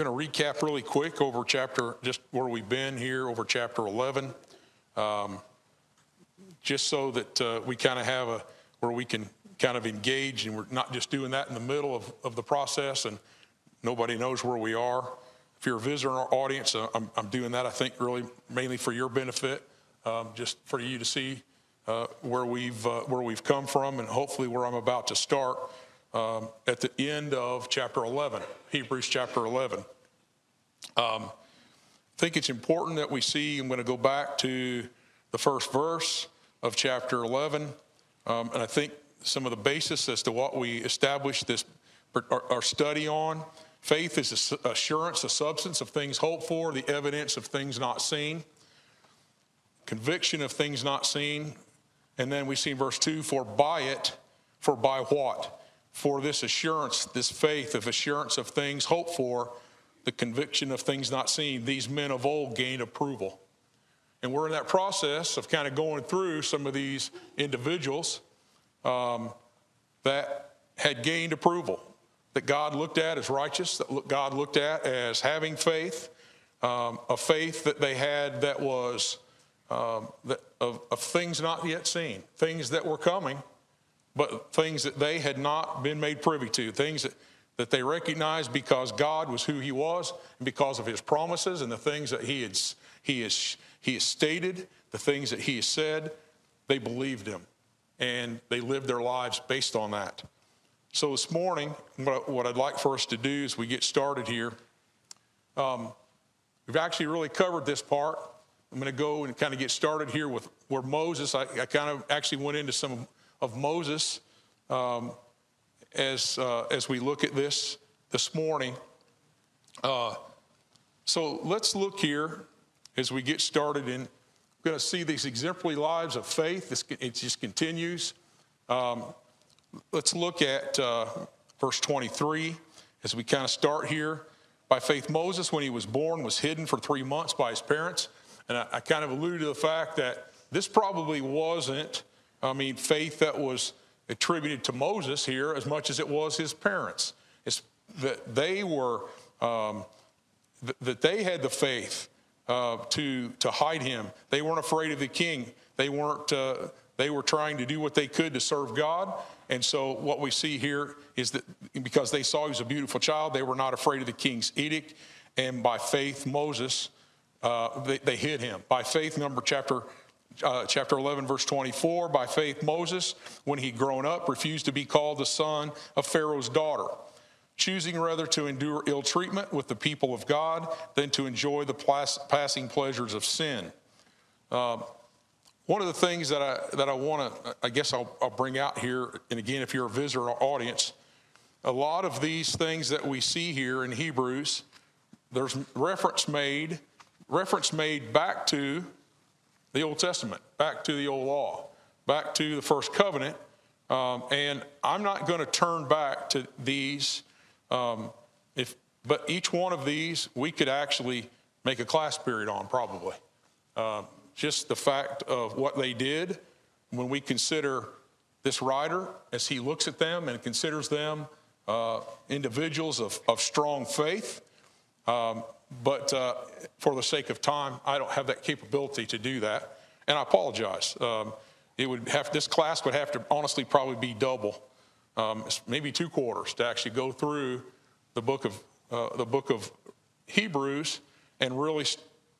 Going to recap really quick over chapter, just where we've been here over chapter 11, um, just so that uh, we kind of have a, where we can kind of engage and we're not just doing that in the middle of, of the process and nobody knows where we are. If you're a visitor in our audience, uh, I'm, I'm doing that, I think, really mainly for your benefit, um, just for you to see uh, where, we've, uh, where we've come from and hopefully where I'm about to start um, at the end of chapter 11, Hebrews chapter 11. Um, I think it's important that we see, I'm going to go back to the first verse of chapter 11, um, and I think some of the basis as to what we established this our, our study on. Faith is assurance, the substance of things hoped for, the evidence of things not seen, conviction of things not seen. And then we see in verse 2 for by it, for by what? For this assurance, this faith of assurance of things hoped for, the conviction of things not seen, these men of old gained approval. And we're in that process of kind of going through some of these individuals um, that had gained approval, that God looked at as righteous, that God looked at as having faith, um, a faith that they had that was um, that, of, of things not yet seen, things that were coming, but things that they had not been made privy to, things that, that they recognized because God was who He was, and because of His promises and the things that He had He has He has stated, the things that He has said, they believed Him, and they lived their lives based on that. So this morning, what, what I'd like for us to do as we get started here, um, we've actually really covered this part. I'm going to go and kind of get started here with where Moses. I, I kind of actually went into some of Moses um, as, uh, as we look at this this morning. Uh, so let's look here as we get started in. We're going to see these exemplary lives of faith. This, it just continues. Um, let's look at uh, verse 23 as we kind of start here. By faith, Moses, when he was born, was hidden for three months by his parents. And I, I kind of alluded to the fact that this probably wasn't I mean, faith that was attributed to Moses here as much as it was his parents. It's that they were, um, th- that they had the faith uh, to, to hide him. They weren't afraid of the king. They weren't, uh, they were trying to do what they could to serve God. And so what we see here is that because they saw he was a beautiful child, they were not afraid of the king's edict. And by faith, Moses, uh, they, they hid him. By faith, number chapter uh, chapter 11, verse 24. By faith, Moses, when he'd grown up, refused to be called the son of Pharaoh's daughter, choosing rather to endure ill treatment with the people of God than to enjoy the passing pleasures of sin. Um, one of the things that I, that I want to, I guess I'll, I'll bring out here, and again, if you're a visitor or audience, a lot of these things that we see here in Hebrews, there's reference made, reference made back to the Old Testament, back to the old law, back to the first covenant. Um, and I'm not going to turn back to these. Um, if, but each one of these, we could actually make a class period on, probably. Uh, just the fact of what they did when we consider this writer as he looks at them and considers them uh, individuals of, of strong faith. Um, but uh, for the sake of time, I don't have that capability to do that, and I apologize. Um, it would have this class would have to honestly probably be double, um, maybe two quarters to actually go through the book of uh, the book of Hebrews and really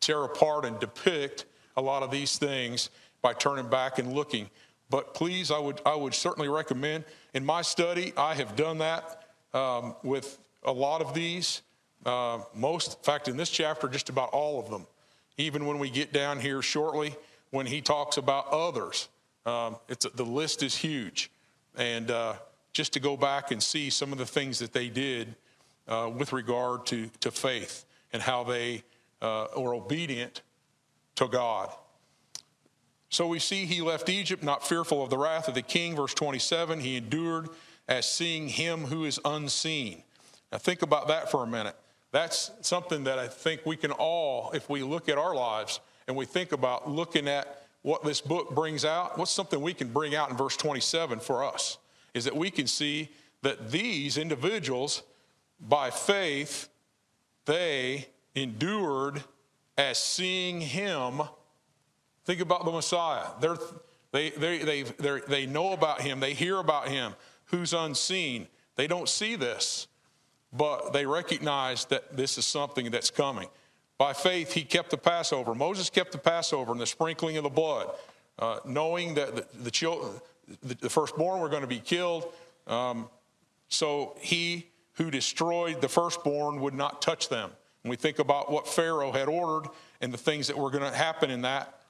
tear apart and depict a lot of these things by turning back and looking. But please, I would I would certainly recommend. In my study, I have done that um, with a lot of these. Uh, most, in fact, in this chapter, just about all of them. Even when we get down here shortly, when he talks about others, um, it's, the list is huge. And uh, just to go back and see some of the things that they did uh, with regard to, to faith and how they uh, were obedient to God. So we see he left Egypt not fearful of the wrath of the king. Verse 27 he endured as seeing him who is unseen. Now think about that for a minute. That's something that I think we can all, if we look at our lives and we think about looking at what this book brings out, what's something we can bring out in verse 27 for us? Is that we can see that these individuals, by faith, they endured as seeing him. Think about the Messiah. They're, they, they, they, they they know about him, they hear about him, who's unseen. They don't see this, but they recognize that this is something that's coming. By faith, he kept the Passover. Moses kept the Passover and the sprinkling of the blood, uh, knowing that the, the, children, the, the, firstborn were going to be killed. Um, so he who destroyed the firstborn would not touch them. When we think about what Pharaoh had ordered and the things that were going to happen in that,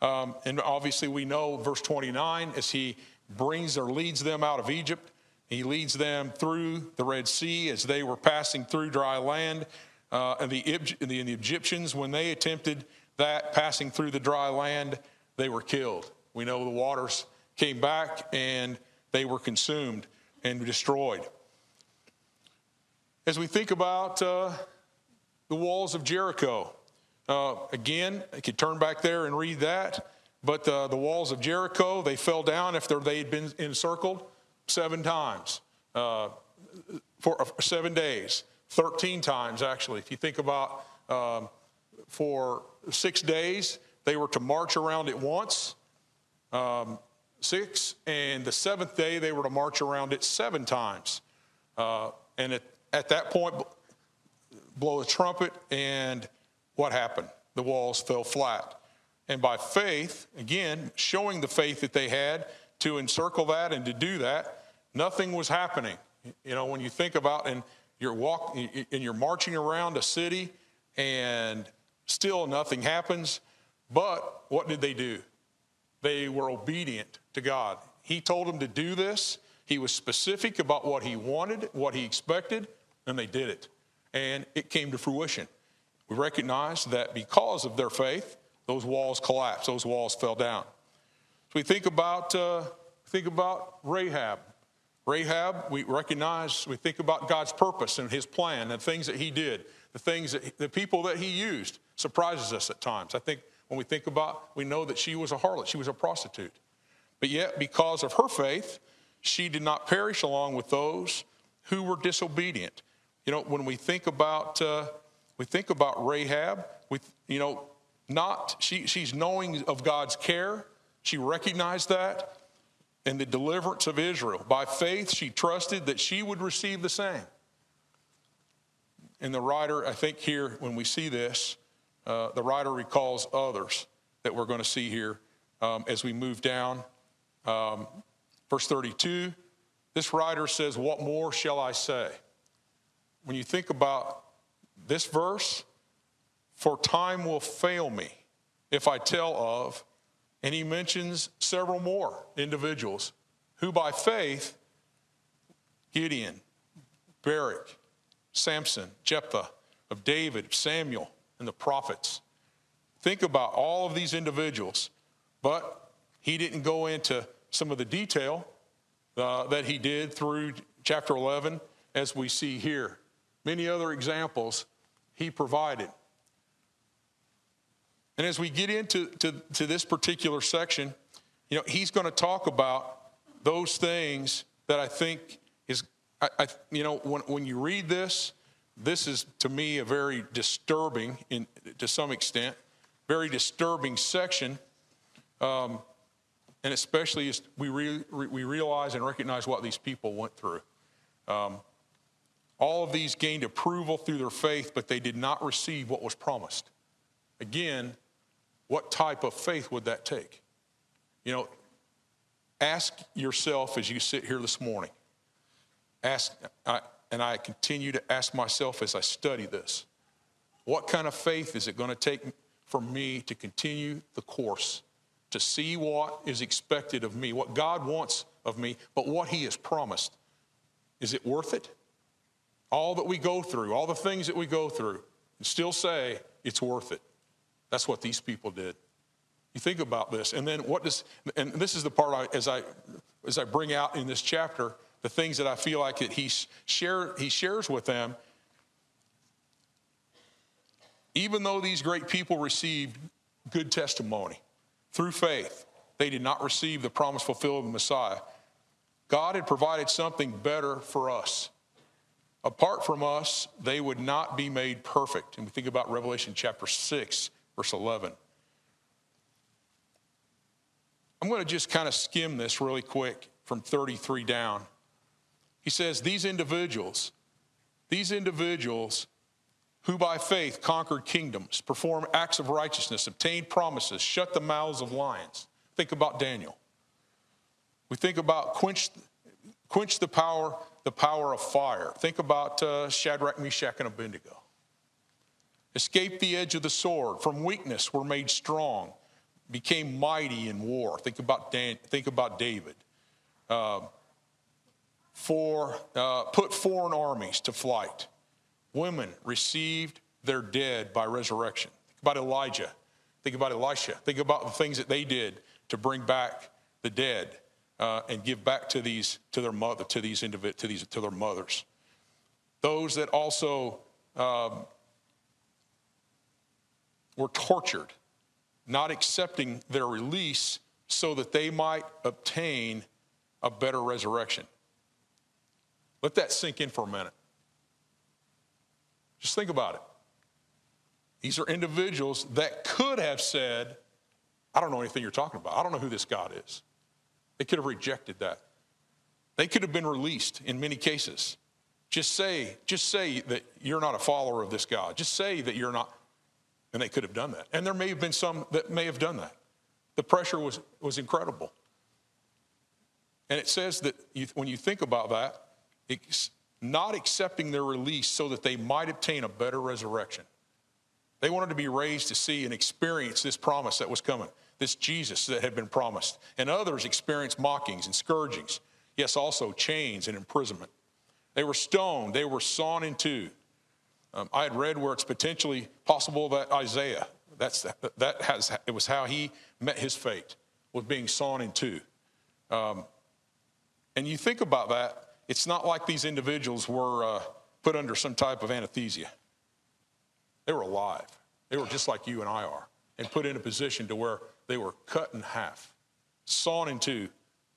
um, and obviously we know verse 29 as he brings or leads them out of Egypt, he leads them through the Red Sea as they were passing through dry land. Uh, and the, the, the Egyptians, when they attempted that, passing through the dry land, they were killed. We know the waters came back and they were consumed and destroyed. As we think about uh, the walls of Jericho, uh, again, I could turn back there and read that. But uh, the walls of Jericho, they fell down after they had been encircled seven times uh, for uh, seven days, 13 times actually. If you think about um, for six days, they were to march around it once, um, six, and the seventh day they were to march around it seven times. Uh, and at, at that point, blow a trumpet, and what happened? The walls fell flat. And by faith, again, showing the faith that they had to encircle that and to do that, nothing was happening. You know, when you think about and you're walking and you're marching around a city and still nothing happens, but what did they do? They were obedient to God. He told them to do this. He was specific about what he wanted, what he expected, and they did it. And it came to fruition. We recognize that because of their faith, those walls collapsed, those walls fell down. So we think about, uh, think about Rahab. Rahab, we recognize, we think about God's purpose and his plan and things that he did, the things that the people that he used surprises us at times. I think when we think about, we know that she was a harlot, she was a prostitute. But yet, because of her faith, she did not perish along with those who were disobedient. You know, when we think about, uh, we think about Rahab, we, you know, not, she, she's knowing of God's care. She recognized that and the deliverance of Israel. By faith, she trusted that she would receive the same. And the writer, I think here, when we see this, uh, the writer recalls others that we're going to see here um, as we move down. Um, verse 32, this writer says, What more shall I say? When you think about this verse, for time will fail me if I tell of, and he mentions several more individuals who by faith, Gideon, Barak, Samson, Jephthah, of David, Samuel, and the prophets. Think about all of these individuals, but he didn't go into some of the detail uh, that he did through chapter 11, as we see here. Many other examples he provided. And as we get into to, to this particular section, you know, he's going to talk about those things that I think is, I, I, you know, when, when you read this, this is to me a very disturbing, in, to some extent, very disturbing section. Um, and especially as we, re, we realize and recognize what these people went through. Um, all of these gained approval through their faith, but they did not receive what was promised. Again, what type of faith would that take? You know, ask yourself as you sit here this morning. Ask, I, and I continue to ask myself as I study this what kind of faith is it going to take for me to continue the course, to see what is expected of me, what God wants of me, but what He has promised? Is it worth it? All that we go through, all the things that we go through, and still say it's worth it. That's what these people did. You think about this, and then what does, and this is the part I, as I, as I bring out in this chapter, the things that I feel like that he, share, he shares with them. Even though these great people received good testimony through faith, they did not receive the promise fulfilled of the Messiah. God had provided something better for us. Apart from us, they would not be made perfect. And we think about Revelation chapter 6, verse 11. I'm going to just kind of skim this really quick from 33 down. He says, These individuals, these individuals who by faith conquered kingdoms, performed acts of righteousness, obtained promises, shut the mouths of lions. Think about Daniel. We think about quench, quench the power, the power of fire. Think about uh, Shadrach, Meshach, and Abednego. Escaped the edge of the sword. From weakness were made strong. Became mighty in war. Think about Dan, think about David. Uh, for uh, put foreign armies to flight. Women received their dead by resurrection. Think about Elijah. Think about Elisha. Think about the things that they did to bring back the dead uh, and give back to these to their mother to these individ, to these to their mothers. Those that also um, were tortured, not accepting their release so that they might obtain a better resurrection. Let that sink in for a minute. Just think about it. These are individuals that could have said, I don't know anything you're talking about. I don't know who this God is. They could have rejected that. They could have been released in many cases. Just say, just say that you're not a follower of this God. Just say that you're not. And they could have done that. And there may have been some that may have done that. The pressure was, was incredible. And it says that you, when you think about that, it's not accepting their release so that they might obtain a better resurrection. They wanted to be raised to see and experience this promise that was coming, this Jesus that had been promised. And others experienced mockings and scourgings, yes, also chains and imprisonment. They were stoned, they were sawn in two. Um, I had read where it's potentially possible that Isaiah, that's, that has, it was how he met his fate, was being sawn in two. Um, and you think about that, it's not like these individuals were uh, put under some type of anesthesia. They were alive. They were just like you and I are, and put in a position to where they were cut in half, sawn in two,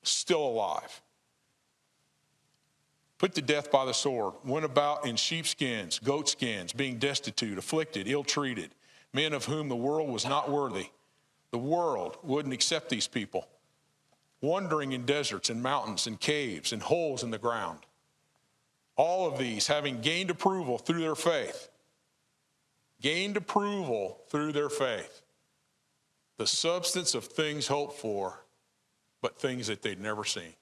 still alive. Put to death by the sword, went about in sheepskins, goatskins, being destitute, afflicted, ill treated, men of whom the world was not worthy. The world wouldn't accept these people, wandering in deserts and mountains and caves and holes in the ground. All of these having gained approval through their faith gained approval through their faith. The substance of things hoped for, but things that they'd never seen.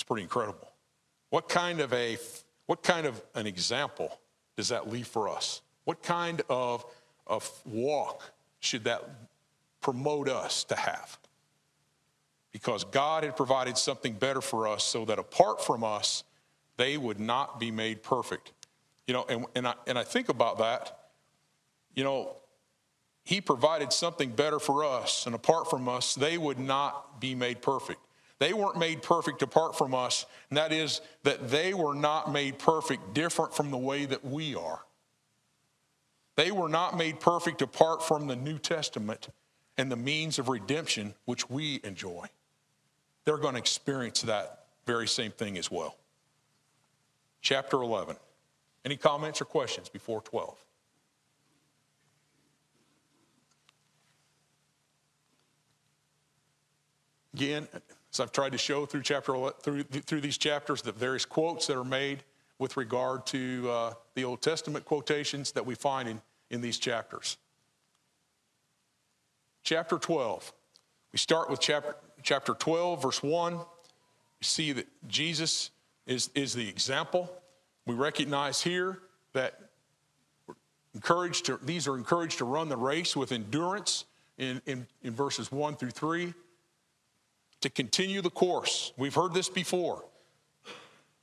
It's pretty incredible. What kind of a what kind of an example does that leave for us? What kind of, of walk should that promote us to have? Because God had provided something better for us so that apart from us, they would not be made perfect. You know, and, and, I, and I think about that. You know, he provided something better for us, and apart from us, they would not be made perfect. They weren't made perfect apart from us, and that is that they were not made perfect different from the way that we are. They were not made perfect apart from the New Testament and the means of redemption which we enjoy. They're going to experience that very same thing as well. Chapter 11. Any comments or questions before 12? Again, as I've tried to show through chapter through through these chapters, the various quotes that are made with regard to uh, the Old Testament quotations that we find in, in these chapters. Chapter 12. We start with chapter, chapter 12, verse 1. You see that Jesus is, is the example we recognize here that encouraged to, these are encouraged to run the race with endurance in, in, in verses 1 through 3, to continue the course. We've heard this before.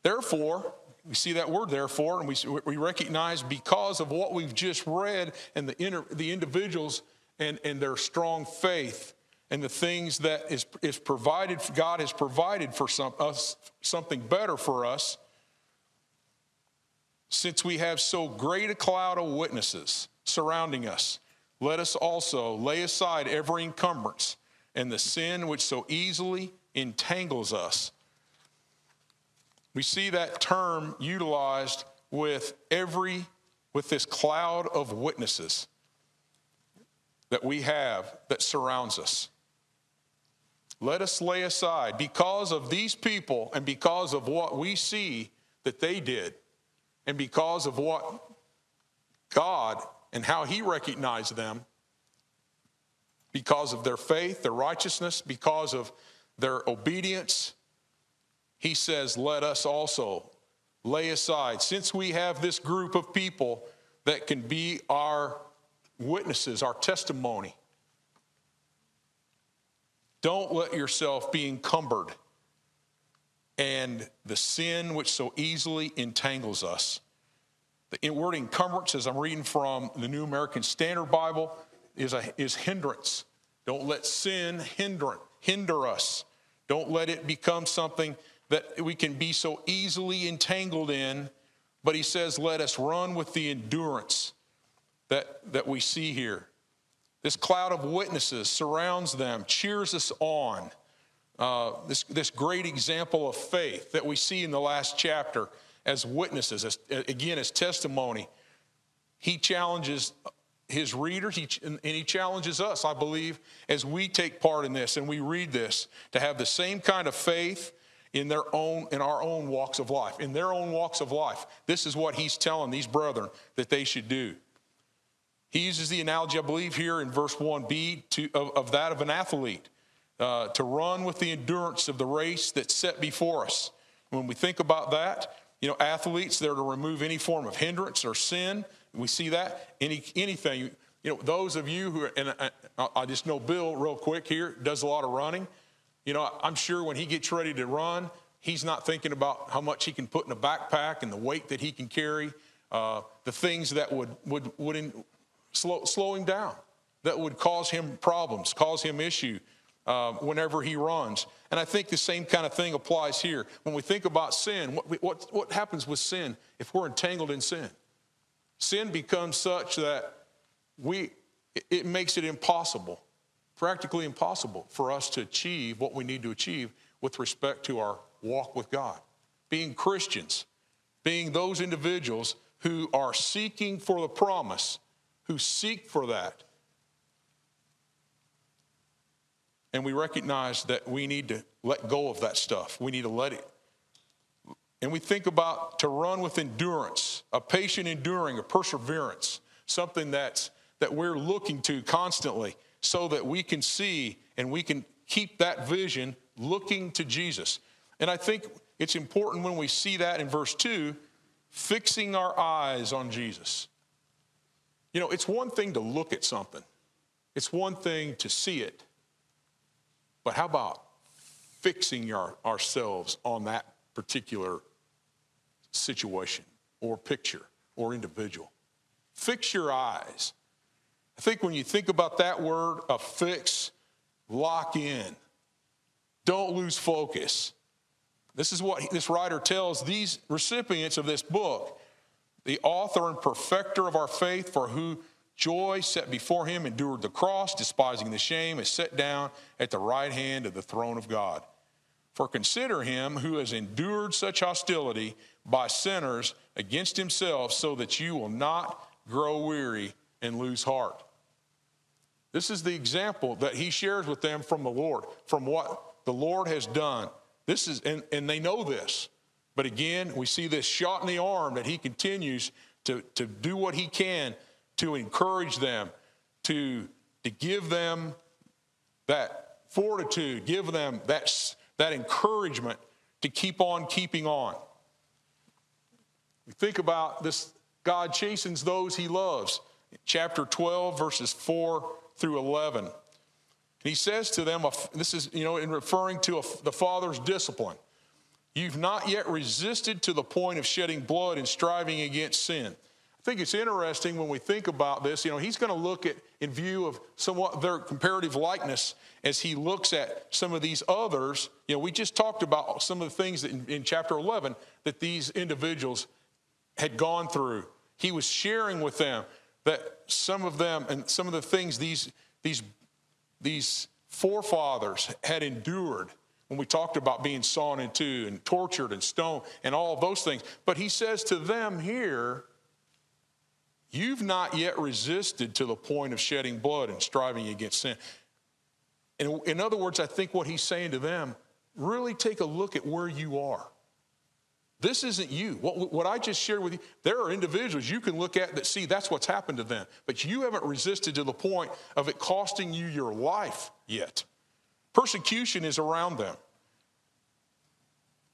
Therefore, we see that word therefore, and we, we recognize because of what we've just read and the, inner, the individuals and, and their strong faith and the things that is, is provided, God has provided for some, us something better for us since we have so great a cloud of witnesses surrounding us, let us also lay aside every encumbrance and the sin which so easily entangles us. we see that term utilized with every, with this cloud of witnesses that we have that surrounds us. Let us lay aside, because of these people and because of what we see that they did, and because of what God and how He recognized them, because of their faith, their righteousness, because of their obedience, He says, let us also lay aside. Since we have this group of people that can be our witnesses, our testimony, don't let yourself be encumbered and the sin which so easily entangles us. The word encumbrance, as I'm reading from the New American Standard Bible, is, a, is hindrance. Don't let sin hinder, hinder us. Don't let it become something that we can be so easily entangled in. But he says, let us run with the endurance that, that we see here. This cloud of witnesses surrounds them, cheers us on. Uh, this, this great example of faith that we see in the last chapter as witnesses, as, again, as testimony. He challenges his readers, he, and he challenges us, I believe, as we take part in this and we read this, to have the same kind of faith in their own in our own walks of life in their own walks of life this is what he's telling these brethren that they should do he uses the analogy, I believe, here in verse 1b to, of, of that of an athlete uh, to run with the endurance of the race that's set before us. When we think about that, you know, athletes, they're to remove any form of hindrance or sin. We see that. Any, anything. You know, those of you who, are, and I, I just know Bill real quick here, does a lot of running. You know, I'm sure when he gets ready to run, he's not thinking about how much he can put in a backpack and the weight that he can carry, uh, the things that would, would, would in, slow, slowing down that would cause him problems, cause him issue uh, whenever he runs. And I think the same kind of thing applies here. When we think about sin, what, what, what happens with sin if we're entangled in sin? Sin becomes such that we, it makes it impossible, practically impossible for us to achieve what we need to achieve with respect to our walk with God. Being Christians, being those individuals who are seeking for the promise who seek for that. And we recognize that we need to let go of that stuff. We need to let it. And we think about to run with endurance, a patient enduring, a perseverance, something that's that we're looking to constantly so that we can see and we can keep that vision looking to Jesus. And I think it's important when we see that in verse 2, fixing our eyes on Jesus. You know, it's one thing to look at something, it's one thing to see it. But how about fixing our, ourselves on that particular situation or picture or individual? Fix your eyes. I think when you think about that word, a fix, lock in. Don't lose focus. This is what this writer tells these recipients of this book the author and perfecter of our faith, for who joy set before him endured the cross, despising the shame, is set down at the right hand of the throne of God. For consider him who has endured such hostility by sinners against himself, so that you will not grow weary and lose heart. This is the example that he shares with them from the Lord, from what the Lord has done. This is, and, and they know this. But again, we see this shot in the arm that he continues to, to do what he can to encourage them, to, to give them that fortitude, give them that, that encouragement to keep on keeping on. We think about this God chastens those he loves. Chapter 12, verses 4 through 11. And he says to them, this is, you know, in referring to a, the father's discipline. You've not yet resisted to the point of shedding blood and striving against sin. I think it's interesting when we think about this. You know, he's going to look at, in view of somewhat their comparative likeness, as he looks at some of these others. You know, we just talked about some of the things in, in chapter 11 that these individuals had gone through. He was sharing with them that some of them and some of the things these, these, these forefathers had endured when we talked about being sawn in two and tortured and stoned and all those things. But he says to them here, You've not yet resisted to the point of shedding blood and striving against sin. In, in other words, I think what he's saying to them really take a look at where you are. This isn't you. What, what I just shared with you, there are individuals you can look at that see that's what's happened to them, but you haven't resisted to the point of it costing you your life yet. Persecution is around them.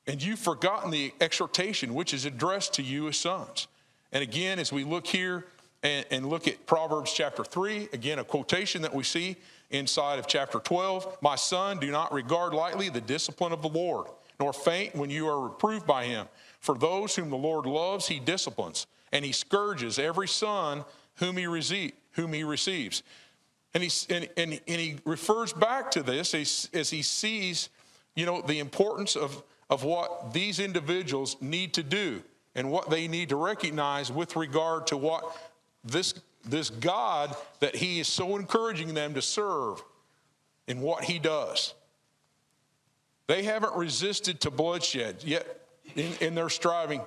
And you've forgotten the exhortation which is addressed to you as sons. And again, as we look here and, and, look at Proverbs chapter 3, again, a quotation that we see inside of chapter 12 My son, do not regard lightly the discipline of the Lord, nor faint when you are reproved by him. For those whom the Lord loves, he disciplines, and he scourges every son whom he, whom he receives. And he, and, and, and he refers back to this as, as he sees, you know, the importance of, of what these individuals need to do and what they need to recognize with regard to what this, this God that He is so encouraging them to serve in what He does. They haven't resisted to bloodshed yet in, in their striving,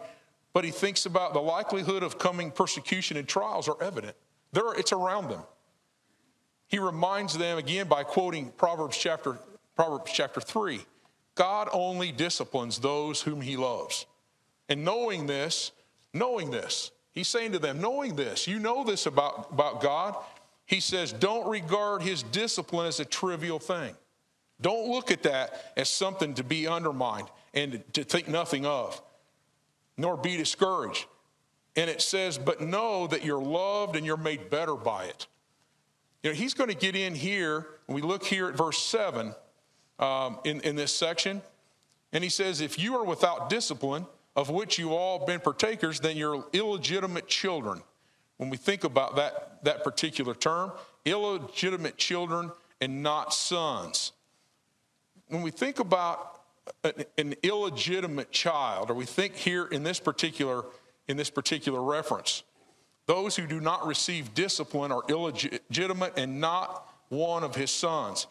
but He thinks about the likelihood of coming persecution and trials are evident. There, it's around them. He reminds them again by quoting Proverbs chapter, Proverbs chapter 3 God only disciplines those whom He loves. And knowing this, knowing this, he's saying to them, knowing this, you know this about, about God. He says, don't regard his discipline as a trivial thing. Don't look at that as something to be undermined and to think nothing of, nor be discouraged. And it says, but know that you're loved and you're made better by it. You know, he's going to get in here, we look here at verse 7 um, in, in this section, and he says, if you are without discipline, of which you all have been partakers, then you're illegitimate children. When we think about that, that particular term, illegitimate children and not sons. When we think about an, illegitimate child, or we think here in this particular in this particular reference, those who do not receive discipline are illegitimate and not one of his sons.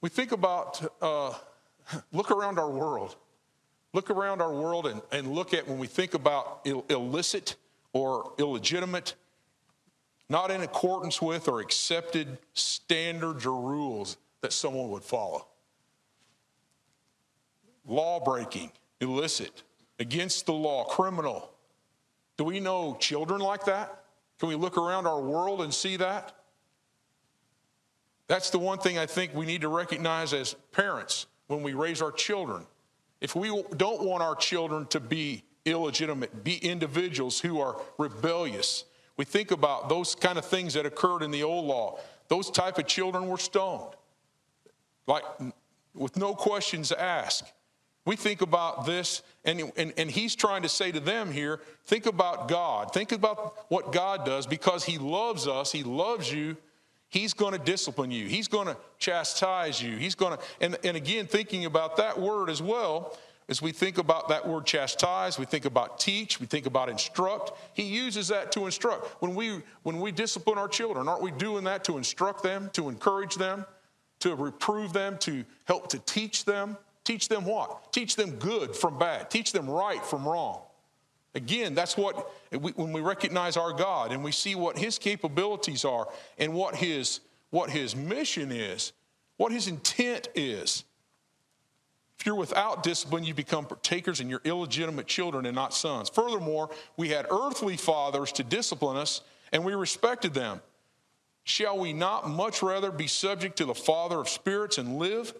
We think about uh, look around our world. Look around our world and, and look at when we think about Ill- illicit or illegitimate, not in accordance with or accepted standards or rules that someone would follow. Law breaking, illicit, against the law, criminal. Do we know children like that? Can we look around our world and see that? That's the one thing I think we need to recognize as parents when we raise our children. If we don't want our children to be illegitimate, be individuals who are rebellious, we think about those kind of things that occurred in the old law. Those type of children were stoned, like with no questions asked. We think about this, and, and, and he's trying to say to them here think about God. Think about what God does because he loves us, he loves you, He's going to discipline you. He's going to chastise you. He's going to, and, and again, thinking about that word as well, as we think about that word chastise, we think about teach, we think about instruct. He uses that to instruct. When we when we discipline our children, aren't we doing that to instruct them, to encourage them, to reprove them, to help to teach them? Teach them what? Teach them good from bad. Teach them right from wrong. Again, that's what, when we recognize our God and we see what His capabilities are and what His, what his mission is, what His intent is. If you're without discipline, you become partakers and you're illegitimate children and not sons. Furthermore, we had earthly fathers to discipline us and we respected them. Shall we not much rather be subject to the Father of spirits and live?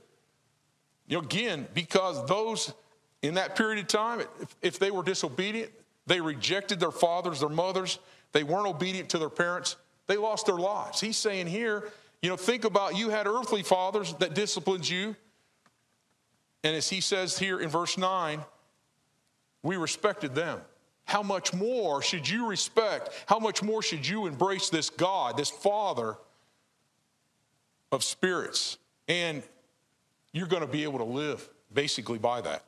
You know, again, because those in that period of time, if, if they were disobedient, they rejected their fathers, their mothers. They weren't obedient to their parents. They lost their lives. He's saying here, you know, think about you had earthly fathers that disciplined you. And as he says here in verse 9, we respected them. How much more should you respect? How much more should you embrace this God, this Father of spirits? And you're going to be able to live basically by that.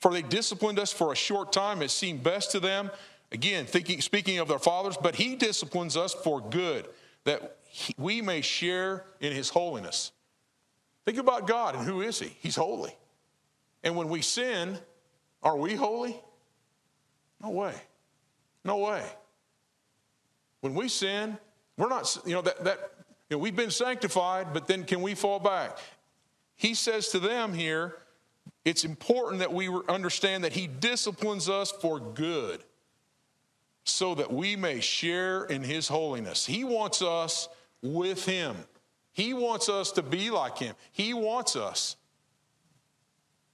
For they disciplined us for a short time as seemed best to them. Again, thinking, speaking of their fathers, but he disciplines us for good, that we may share in his holiness. Think about God and who is He? He's holy. And when we sin, are we holy? No way. No way. When we sin, we're not, you know, that, that you know, we've been sanctified, but then can we fall back? He says to them here, it's important that we understand that He disciplines us for good so that we may share in His holiness. He wants us with Him, He wants us to be like Him. He wants us.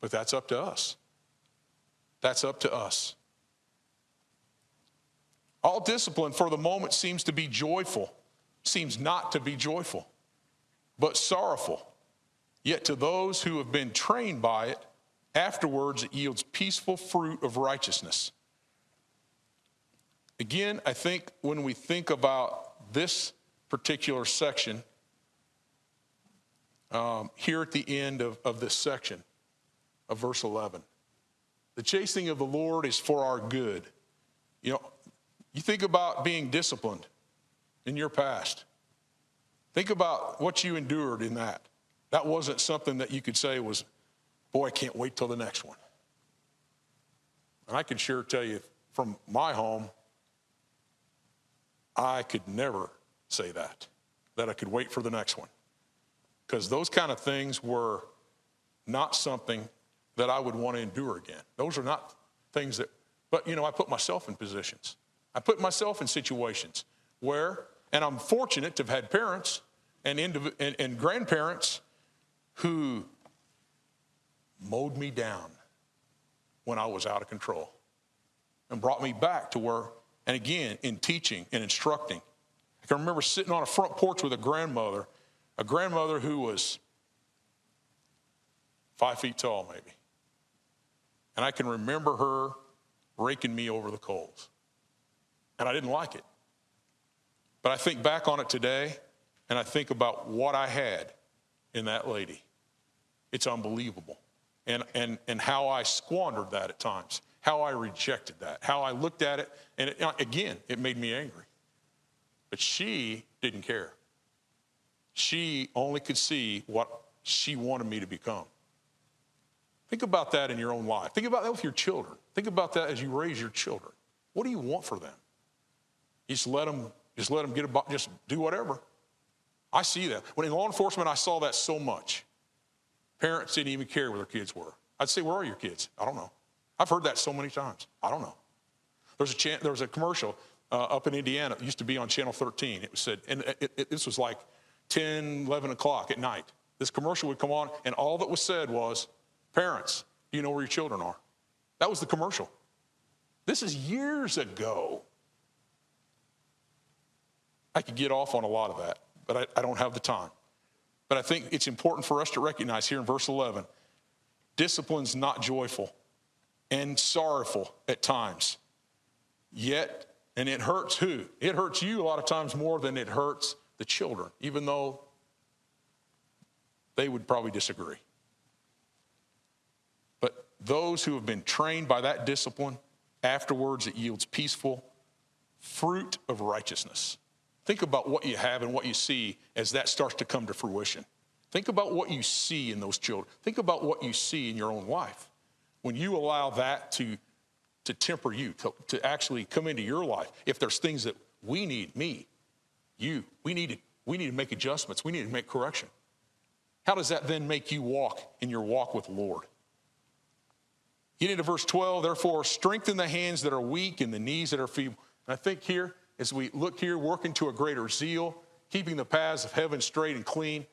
But that's up to us. That's up to us. All discipline for the moment seems to be joyful, seems not to be joyful, but sorrowful. Yet to those who have been trained by it, afterwards it yields peaceful fruit of righteousness. Again, I think when we think about this particular section, um, here at the end of, of this section of verse 11, the chastening of the Lord is for our good. You know, you think about being disciplined in your past. Think about what you endured in that. That wasn't something that you could say was, boy, I can't wait till the next one. And I can sure tell you from my home, I could never say that, that I could wait for the next one. Because those kind of things were not something that I would want to endure again. Those are not things that, but you know, I put myself in positions. I put myself in situations where, and I'm fortunate to have had parents and, indiv- and, and grandparents who mowed me down when I was out of control and brought me back to where and again, in teaching and instructing. I can remember sitting on a front porch with a grandmother, a grandmother who was five feet tall, maybe. And I can remember her raking me over the coals. And I didn't like it. But I think back on it today, and I think about what I had in that lady. It's unbelievable. And, and, and how I squandered that at times how I rejected that, how I looked at it. And it, uh, again, it made me angry. But she didn't care. She only could see what she wanted me to become. Think about that in your own life. Think about that with your children. Think about that as you raise your children. What do you want for them? You just let them, just let them get about, just do whatever. I see that. When in law enforcement, I saw that so much. Parents didn't even care where their kids were. I'd say, Where are your kids? I don't know. I've heard that so many times. I don't know. There's a, there was a commercial uh, up in Indiana. It used to be on Channel 13. It was said, and it, it, this was like 10, 11 o'clock at night. This commercial would come on, and all that was said was, Parents, do you know where your children are? That was the commercial. This is years ago. I could get off on a lot of that, but I, I don't have the time. But I think it's important for us to recognize here in verse 11 discipline's not joyful and sorrowful at times. Yet, and it hurts who? It hurts you a lot of times more than it hurts the children, even though they would probably disagree. But those who have been trained by that discipline, afterwards it yields peaceful fruit of righteousness. Think about what you have and what you see as that starts to come to fruition. Think about what you see in those children. Think about what you see in your own life when you allow that to, to temper you, to, to actually come into your life, if there's things that we need, me, you, we need, to, we need to make adjustments, we need to make correction. How does that then make you walk in your walk with the Lord? Get into verse 12, therefore, strengthen the hands that are weak and the knees that are feeble. And I think here, as we look here, working to a greater zeal, keeping the paths of heaven straight and clean,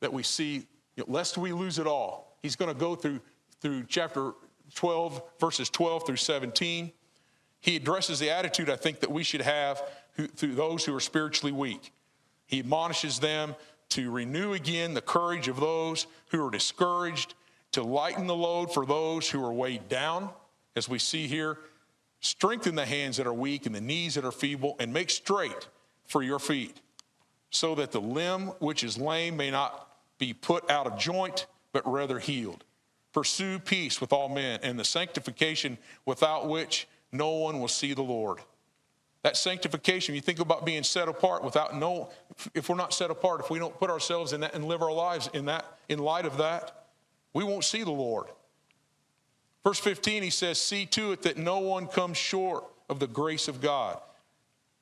that we see, you know, lest we lose it all. He's going to go through through chapter 12, verses 12 through 17. He addresses the attitude I think that we should have through those who are spiritually weak. He admonishes them to renew again the courage of those who are discouraged, to lighten the load for those who are weighed down, as we see here. Strengthen the hands that are weak and the knees that are feeble, and make straight for your feet, so that the limb which is lame may not be put out of joint, but rather healed. Pursue peace with all men and the sanctification without which no one will see the Lord. That sanctification, you think about being set apart without no, if we're not set apart, if we don't put ourselves in that and live our lives in that, in light of that, we won't see the Lord. Verse 15, he says, See to it that no one comes short of the grace of God.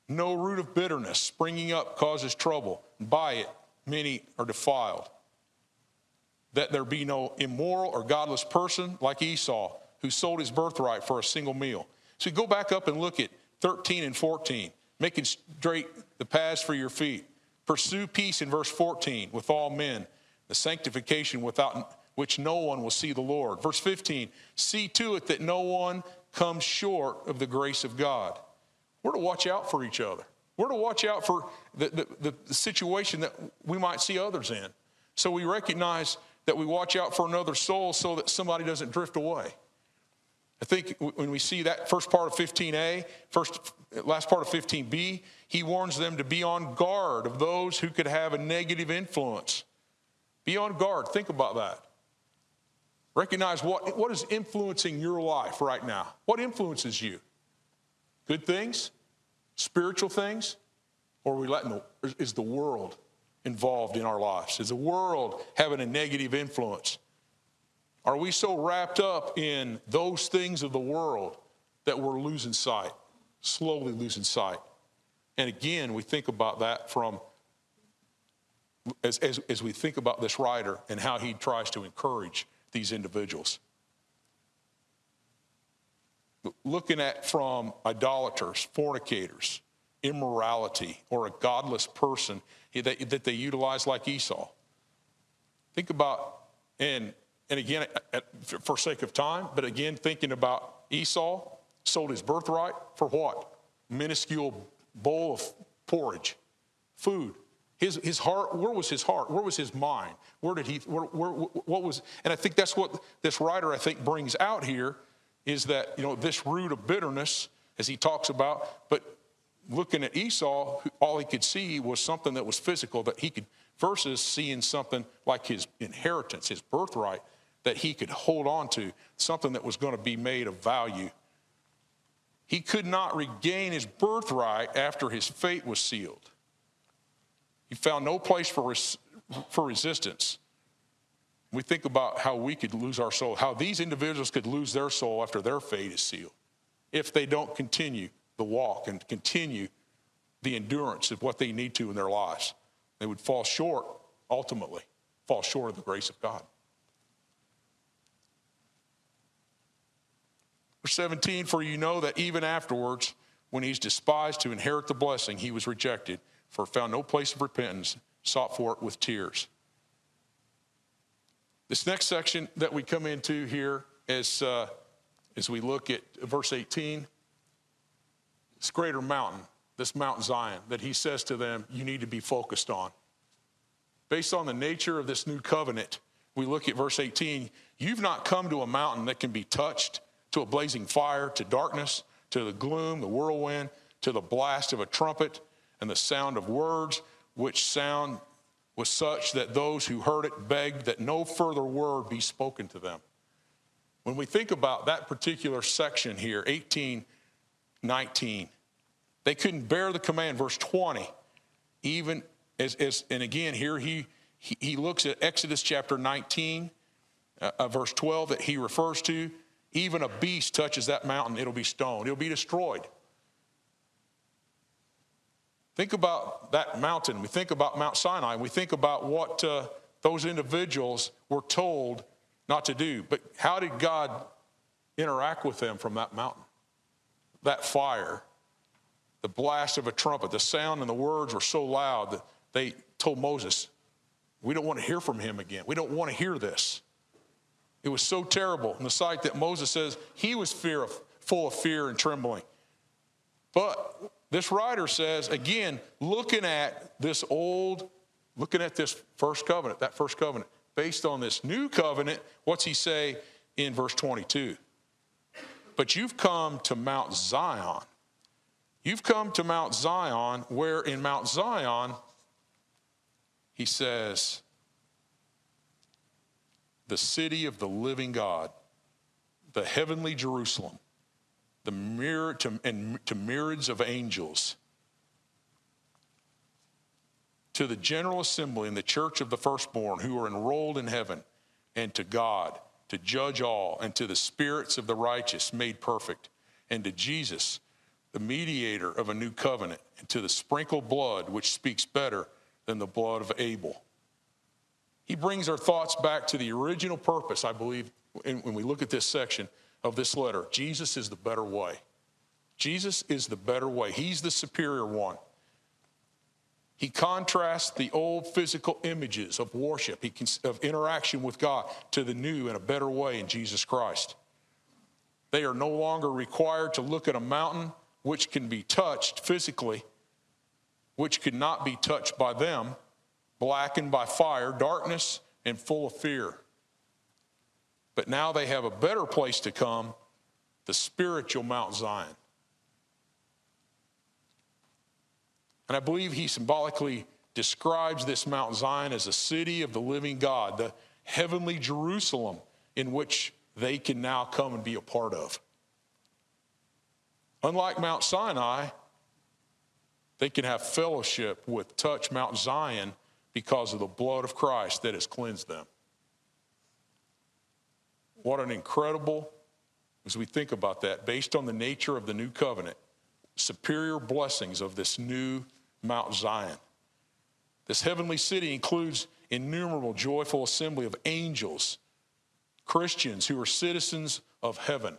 No root of bitterness springing up causes trouble. By it, many are defiled. That there be no immoral or godless person like Esau, who sold his birthright for a single meal. So go back up and look at 13 and 14, making straight the paths for your feet. Pursue peace in verse 14 with all men, the sanctification without which no one will see the Lord. Verse 15, see to it that no one comes short of the grace of God. We're to watch out for each other. We're to watch out for the, the, the situation that we might see others in. So we recognize that we watch out for another soul so that somebody doesn't drift away. I think when we see that first part of 15a, first last part of 15b, he warns them to be on guard of those who could have a negative influence. Be on guard. Think about that. Recognize what, what is influencing your life right now. What influences you? Good things? Spiritual things? Or are we letting the, is the world involved in our lives? Is the world having a negative influence? Are we so wrapped up in those things of the world that we're losing sight, slowly losing sight? And again, we think about that from as, as, as we think about this writer and how he tries to encourage these individuals. Looking at from idolaters, fornicators, immorality, or a godless person that, that they utilize like Esau. Think about, and and again, for sake of time, but again, thinking about Esau, sold his birthright for what? Minuscule bowl of porridge, food. His, his heart, where was his heart? Where was his mind? Where did he, where, where, what was, and I think that's what this writer, I think, brings out here is that, you know, this root of bitterness, as he talks about, but looking at Esau, all he could see was something that was physical that he could, versus seeing something like his inheritance, his birthright, that he could hold on to, something that was going to be made of value. He could not regain his birthright after his fate was sealed. He found no place for, res- for resistance. We think about how we could lose our soul, how these individuals could lose their soul after their fate is sealed if they don't continue the walk and continue the endurance of what they need to in their lives. They would fall short, ultimately, fall short of the grace of God. Verse 17, for you know that even afterwards, when he's despised to inherit the blessing, he was rejected, for found no place of repentance, sought for it with tears. This next section that we come into here as, uh, as we look at verse 18, this greater mountain, this Mount Zion, that he says to them, you need to be focused on. Based on the nature of this new covenant, we look at verse 18. You've not come to a mountain that can be touched to a blazing fire, to darkness, to the gloom, the whirlwind, to the blast of a trumpet, and the sound of words, which sound was such that those who heard it begged that no further word be spoken to them. When we think about that particular section here, 18, 19, they couldn't bear the command, verse 20, even as, as and again, here he, he, he looks at Exodus chapter 19, uh, uh, verse 12 that he refers to even a beast touches that mountain, it'll be stoned, it'll be destroyed. Think about that mountain. We think about Mount Sinai. We think about what uh, those individuals were told not to do. But how did God interact with them from that mountain? That fire, the blast of a trumpet, the sound and the words were so loud that they told Moses, We don't want to hear from him again. We don't want to hear this. It was so terrible in the sight that Moses says he was fear of, full of fear and trembling. But this writer says, again, looking at this old, looking at this first covenant, that first covenant, based on this new covenant, what's he say in verse 22? But you've come to Mount Zion. You've come to Mount Zion, where in Mount Zion, he says, the city of the living God, the heavenly Jerusalem, the myriad to, and to myriads of angels, to the general assembly in the church of the firstborn who are enrolled in heaven, and to God to judge all, and to the spirits of the righteous made perfect, and to Jesus, the mediator of a new covenant, and to the sprinkled blood which speaks better than the blood of Abel. He brings our thoughts back to the original purpose, I believe, when we look at this section of this letter. Jesus is the better way. Jesus is the better way. He's the superior one. He contrasts the old physical images of worship, of interaction with God, to the new in a better way in Jesus Christ. They are no longer required to look at a mountain which can be touched physically, which could not be touched by them, blackened by fire, darkness, and full of fear. But now they have a better place to come the spiritual Mount Zion. And I believe he symbolically describes this Mount Zion as a city of the living God, the heavenly Jerusalem in which they can now come and be a part of. Unlike Mount Sinai, they can have fellowship with touch Mount Zion because of the blood of Christ that has cleansed them. What an incredible, as we think about that, based on the nature of the new covenant, superior blessings of this new Mount Zion. This heavenly city includes innumerable joyful assembly of angels, Christians who are citizens of heaven,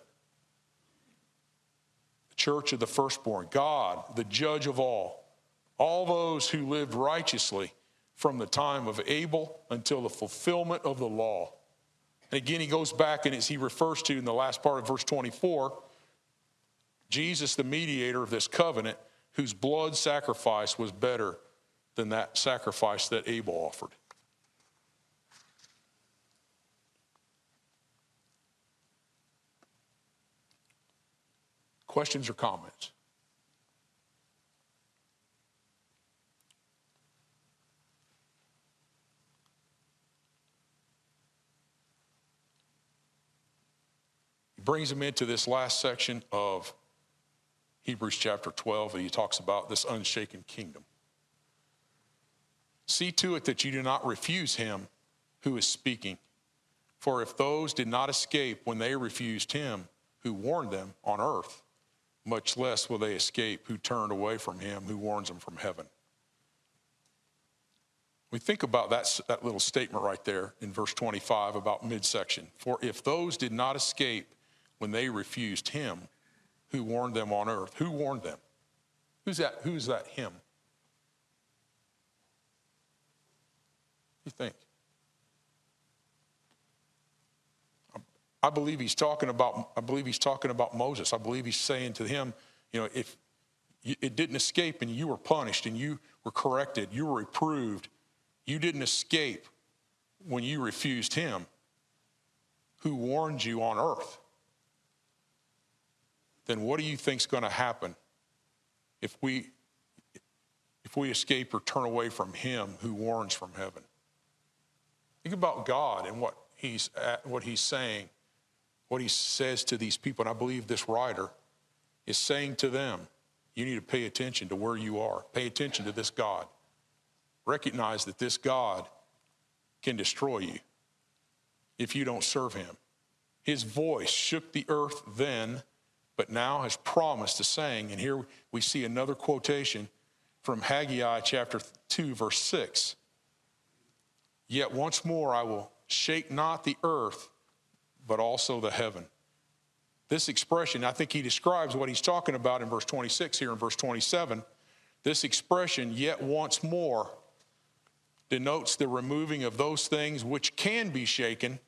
the church of the firstborn, God, the judge of all, all those who lived righteously from the time of Abel until the fulfillment of the law. And again, he goes back and as he refers to in the last part of verse 24, Jesus, the mediator of this covenant, whose blood sacrifice was better than that sacrifice that Abel offered. Questions or comments? Brings him into this last section of Hebrews chapter 12, and he talks about this unshaken kingdom. See to it that you do not refuse him who is speaking. For if those did not escape when they refused him who warned them on earth, much less will they escape who turned away from him who warns them from heaven. We think about that, that little statement right there in verse 25 about midsection. For if those did not escape when they refused him who warned them on earth. Who warned them? Who's that? Who's that him? You think? I believe he's talking about. I believe he's talking about Moses. I believe he's saying to him, you know, if it didn't escape and you were punished and you were corrected, you were reproved, you didn't escape when you refused him. Who warned you on earth? Then what do you think is going to happen if we if we escape or turn away from him who warns from heaven? Think about God and what he's at, what he's saying, what he says to these people. And I believe this writer is saying to them, you need to pay attention to where you are. Pay attention to this God. Recognize that this God can destroy you if you don't serve him. His voice shook the earth then but now has promised a saying. And here we see another quotation from Haggai chapter 2, verse 6. Yet once more I will shake not the earth, but also the heaven. This expression, I think he describes what he's talking about in verse 26 here in verse 27. This expression, yet once more, denotes the removing of those things which can be shaken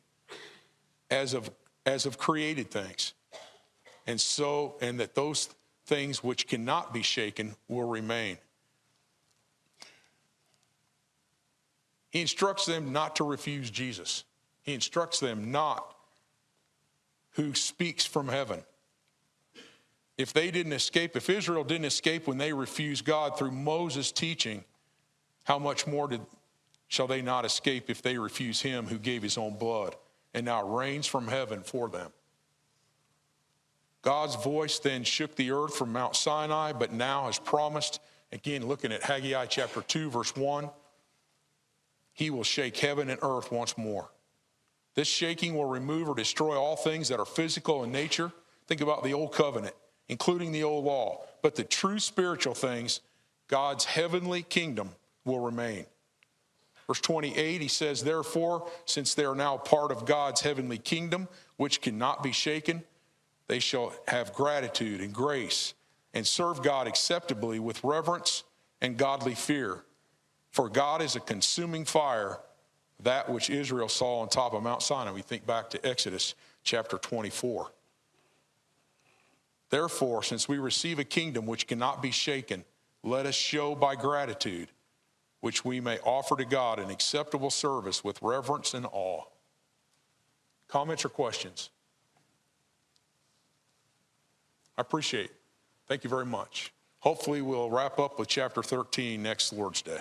as of, as of created things and so, and that those things which cannot be shaken will remain. He instructs them not to refuse Jesus. He instructs them not who speaks from heaven. If they didn't escape, if Israel didn't escape when they refused God through Moses' teaching, how much more did, shall they not escape if they refuse him who gave his own blood and now reigns from heaven for them? God's voice then shook the earth from Mount Sinai, but now has promised, again, looking at Haggai chapter 2, verse 1, he will shake heaven and earth once more. This shaking will remove or destroy all things that are physical in nature. Think about the old covenant, including the old law. But the true spiritual things, God's heavenly kingdom, will remain. Verse 28, he says, Therefore, since they are now part of God's heavenly kingdom, which cannot be shaken, they shall have gratitude and grace and serve God acceptably with reverence and godly fear. For God is a consuming fire, that which Israel saw on top of Mount Sinai. We think back to Exodus chapter 24. Therefore, since we receive a kingdom which cannot be shaken, let us show by gratitude, which we may offer to God an acceptable service with reverence and awe. Comments or questions? I appreciate it. Thank you very much. Hopefully, we'll wrap up with chapter 13 next Lord's Day.